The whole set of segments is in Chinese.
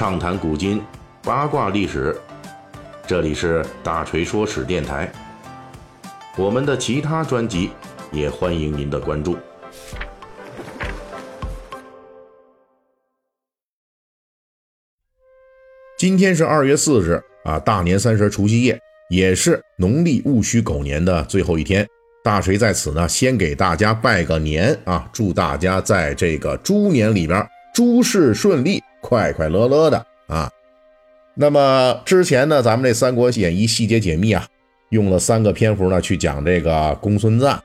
畅谈古今，八卦历史。这里是大锤说史电台。我们的其他专辑也欢迎您的关注。今天是二月四日啊，大年三十除夕夜，也是农历戊戌狗年的最后一天。大锤在此呢，先给大家拜个年啊，祝大家在这个猪年里边诸事顺利。快快乐乐的啊！那么之前呢，咱们这《三国演义》细节解密啊，用了三个篇幅呢去讲这个公孙瓒。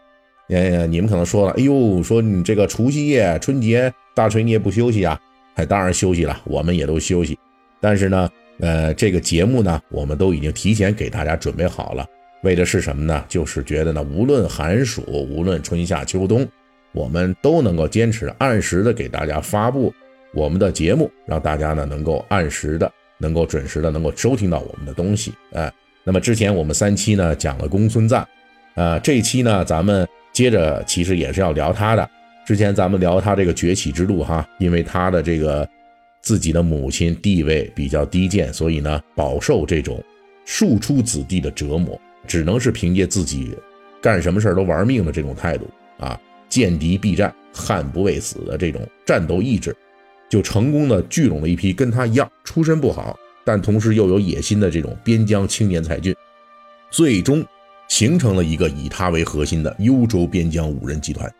呃，你们可能说了，哎呦，说你这个除夕夜、春节，大锤你也不休息啊？哎，当然休息了，我们也都休息。但是呢，呃，这个节目呢，我们都已经提前给大家准备好了，为的是什么呢？就是觉得呢，无论寒暑，无论春夏秋冬，我们都能够坚持按时的给大家发布。我们的节目让大家呢能够按时的、能够准时的、能够收听到我们的东西，哎，那么之前我们三期呢讲了公孙瓒，呃，这一期呢咱们接着其实也是要聊他的。之前咱们聊他这个崛起之路哈，因为他的这个自己的母亲地位比较低贱，所以呢饱受这种庶出子弟的折磨，只能是凭借自己干什么事都玩命的这种态度啊，见敌必战、悍不畏死的这种战斗意志。就成功的聚拢了一批跟他一样出身不好，但同时又有野心的这种边疆青年才俊，最终形成了一个以他为核心的幽州边疆五人集团。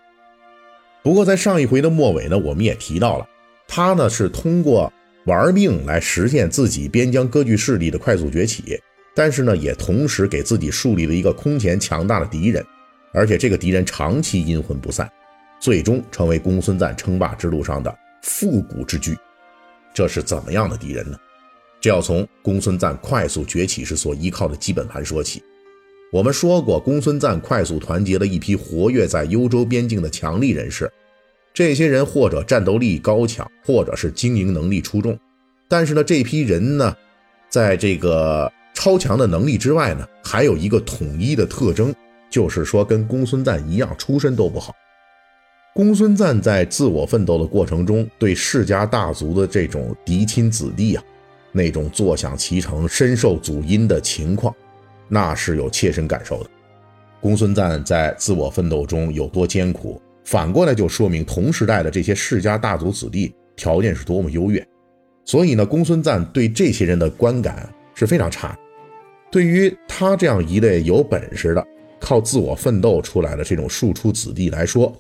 不过在上一回的末尾呢，我们也提到了，他呢是通过玩命来实现自己边疆割据势力的快速崛起，但是呢也同时给自己树立了一个空前强大的敌人，而且这个敌人长期阴魂不散，最终成为公孙瓒称霸之路上的。复古之居，这是怎么样的敌人呢？这要从公孙瓒快速崛起时所依靠的基本盘说起。我们说过，公孙瓒快速团结了一批活跃在幽州边境的强力人士，这些人或者战斗力高强，或者是经营能力出众。但是呢，这批人呢，在这个超强的能力之外呢，还有一个统一的特征，就是说跟公孙瓒一样，出身都不好。公孙瓒在自我奋斗的过程中，对世家大族的这种嫡亲子弟啊，那种坐享其成、深受祖荫的情况，那是有切身感受的。公孙瓒在自我奋斗中有多艰苦，反过来就说明同时代的这些世家大族子弟条件是多么优越。所以呢，公孙瓒对这些人的观感是非常差。对于他这样一类有本事的、靠自我奋斗出来的这种庶出子弟来说，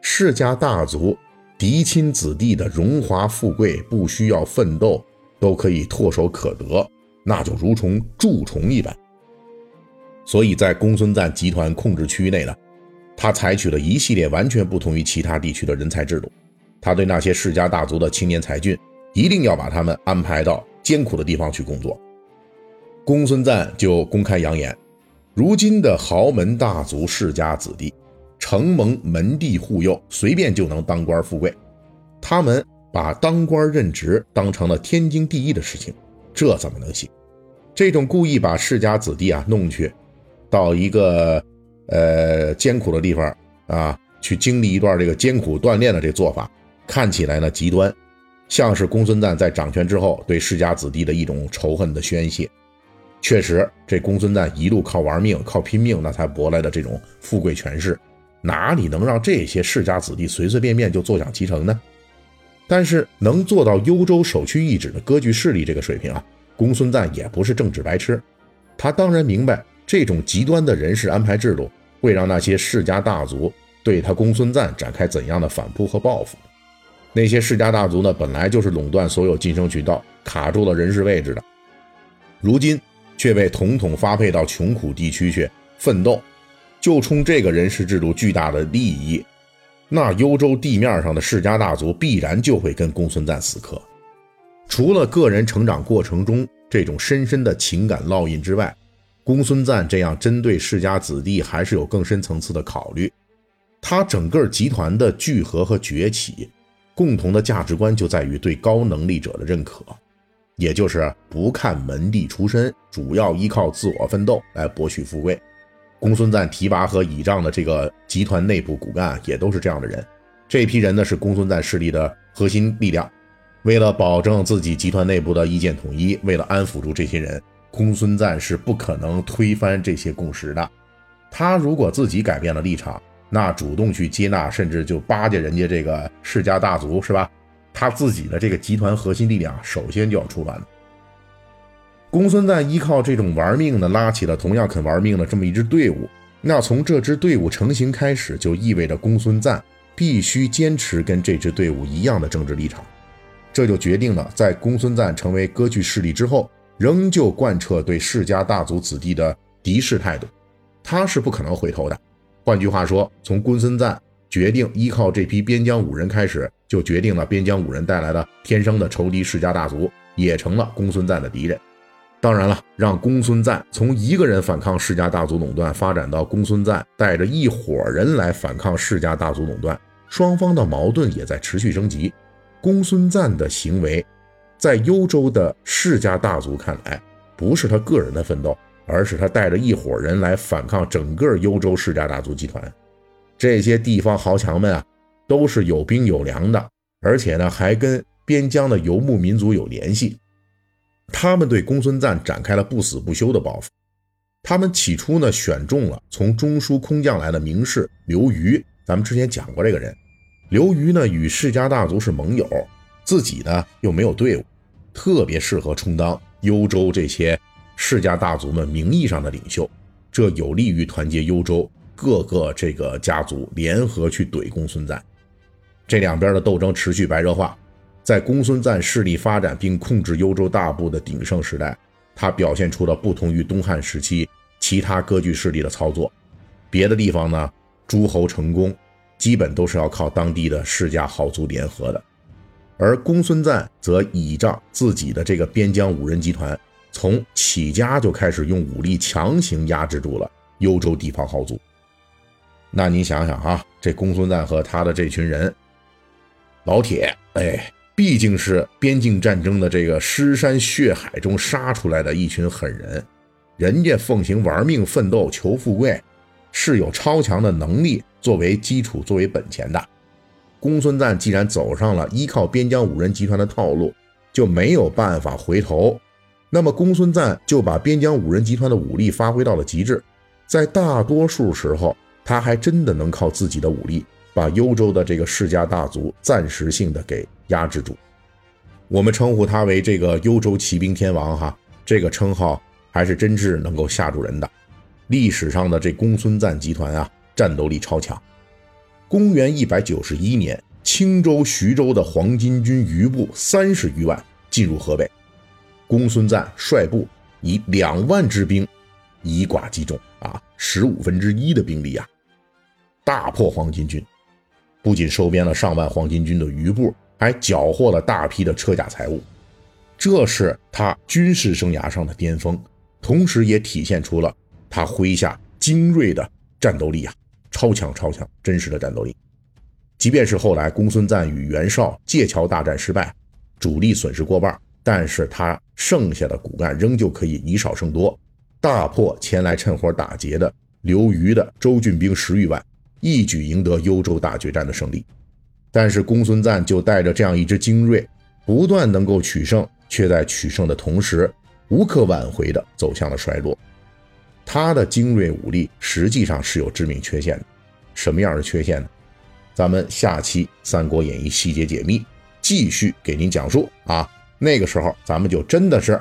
世家大族嫡亲子弟的荣华富贵，不需要奋斗都可以唾手可得，那就如同蛀虫一般。所以在公孙瓒集团控制区域内呢，他采取了一系列完全不同于其他地区的人才制度。他对那些世家大族的青年才俊，一定要把他们安排到艰苦的地方去工作。公孙瓒就公开扬言，如今的豪门大族世家子弟。承蒙门第护佑，随便就能当官富贵。他们把当官任职当成了天经地义的事情，这怎么能行？这种故意把世家子弟啊弄去，到一个呃艰苦的地方啊，去经历一段这个艰苦锻炼的这做法，看起来呢极端，像是公孙瓒在掌权之后对世家子弟的一种仇恨的宣泄。确实，这公孙瓒一路靠玩命、靠拼命，那才博来的这种富贵权势。哪里能让这些世家子弟随随便便就坐享其成呢？但是能做到幽州首屈一指的割据势力这个水平啊，公孙瓒也不是政治白痴，他当然明白这种极端的人事安排制度会让那些世家大族对他公孙瓒展开怎样的反扑和报复。那些世家大族呢，本来就是垄断所有晋升渠道、卡住了人事位置的，如今却被统统发配到穷苦地区去奋斗。就冲这个人事制度巨大的利益，那幽州地面上的世家大族必然就会跟公孙瓒死磕。除了个人成长过程中这种深深的情感烙印之外，公孙瓒这样针对世家子弟还是有更深层次的考虑。他整个集团的聚合和崛起，共同的价值观就在于对高能力者的认可，也就是不看门第出身，主要依靠自我奋斗来博取富贵。公孙瓒提拔和倚仗的这个集团内部骨干也都是这样的人，这批人呢是公孙瓒势力的核心力量。为了保证自己集团内部的意见统一，为了安抚住这些人，公孙瓒是不可能推翻这些共识的。他如果自己改变了立场，那主动去接纳，甚至就巴结人家这个世家大族，是吧？他自己的这个集团核心力量首先就要出乱。公孙瓒依靠这种玩命的，拉起了同样肯玩命的这么一支队伍。那从这支队伍成型开始，就意味着公孙瓒必须坚持跟这支队伍一样的政治立场。这就决定了，在公孙瓒成为割据势力之后，仍旧贯彻对世家大族子弟的敌视态度。他是不可能回头的。换句话说，从公孙瓒决定依靠这批边疆武人开始，就决定了边疆武人带来的天生的仇敌世家大族也成了公孙瓒的敌人。当然了，让公孙瓒从一个人反抗世家大族垄断，发展到公孙瓒带着一伙人来反抗世家大族垄断，双方的矛盾也在持续升级。公孙瓒的行为，在幽州的世家大族看来，不是他个人的奋斗。而是他带着一伙人来反抗整个幽州世家大族集团，这些地方豪强们啊，都是有兵有粮的，而且呢，还跟边疆的游牧民族有联系。他们对公孙瓒展开了不死不休的报复。他们起初呢，选中了从中书空降来的名士刘虞，咱们之前讲过这个人。刘虞呢，与世家大族是盟友，自己呢又没有队伍，特别适合充当幽州这些。世家大族们名义上的领袖，这有利于团结幽州各个这个家族联合去怼公孙瓒。这两边的斗争持续白热化，在公孙瓒势力发展并控制幽州大部的鼎盛时代，他表现出了不同于东汉时期其他割据势力的操作。别的地方呢，诸侯成功基本都是要靠当地的世家豪族联合的，而公孙瓒则倚仗自己的这个边疆五人集团。从起家就开始用武力强行压制住了幽州地方豪族。那你想想啊，这公孙瓒和他的这群人，老铁，哎，毕竟是边境战争的这个尸山血海中杀出来的一群狠人，人家奉行玩命奋斗求富贵，是有超强的能力作为基础作为本钱的。公孙瓒既然走上了依靠边疆五人集团的套路，就没有办法回头。那么公孙瓒就把边疆五人集团的武力发挥到了极致，在大多数时候，他还真的能靠自己的武力把幽州的这个世家大族暂时性的给压制住。我们称呼他为这个幽州骑兵天王，哈，这个称号还是真是能够吓住人的。历史上的这公孙瓒集团啊，战斗力超强。公元一百九十一年，青州、徐州的黄巾军余部三十余万进入河北。公孙瓒率部以两万之兵，以寡击众啊，十五分之一的兵力啊，大破黄巾军，不仅收编了上万黄巾军的余部，还缴获了大批的车甲财物。这是他军事生涯上的巅峰，同时也体现出了他麾下精锐的战斗力啊，超强超强，真实的战斗力。即便是后来公孙瓒与袁绍界桥大战失败，主力损失过半。但是他剩下的骨干仍旧可以以少胜多，大破前来趁火打劫的刘虞的州郡兵十余万，一举赢得幽州大决战的胜利。但是公孙瓒就带着这样一支精锐，不断能够取胜，却在取胜的同时无可挽回的走向了衰落。他的精锐武力实际上是有致命缺陷的，什么样的缺陷呢？咱们下期《三国演义》细节解密继续给您讲述啊。那个时候，咱们就真的是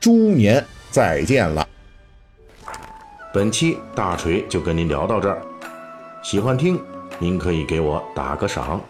猪年再见了。本期大锤就跟您聊到这儿，喜欢听您可以给我打个赏。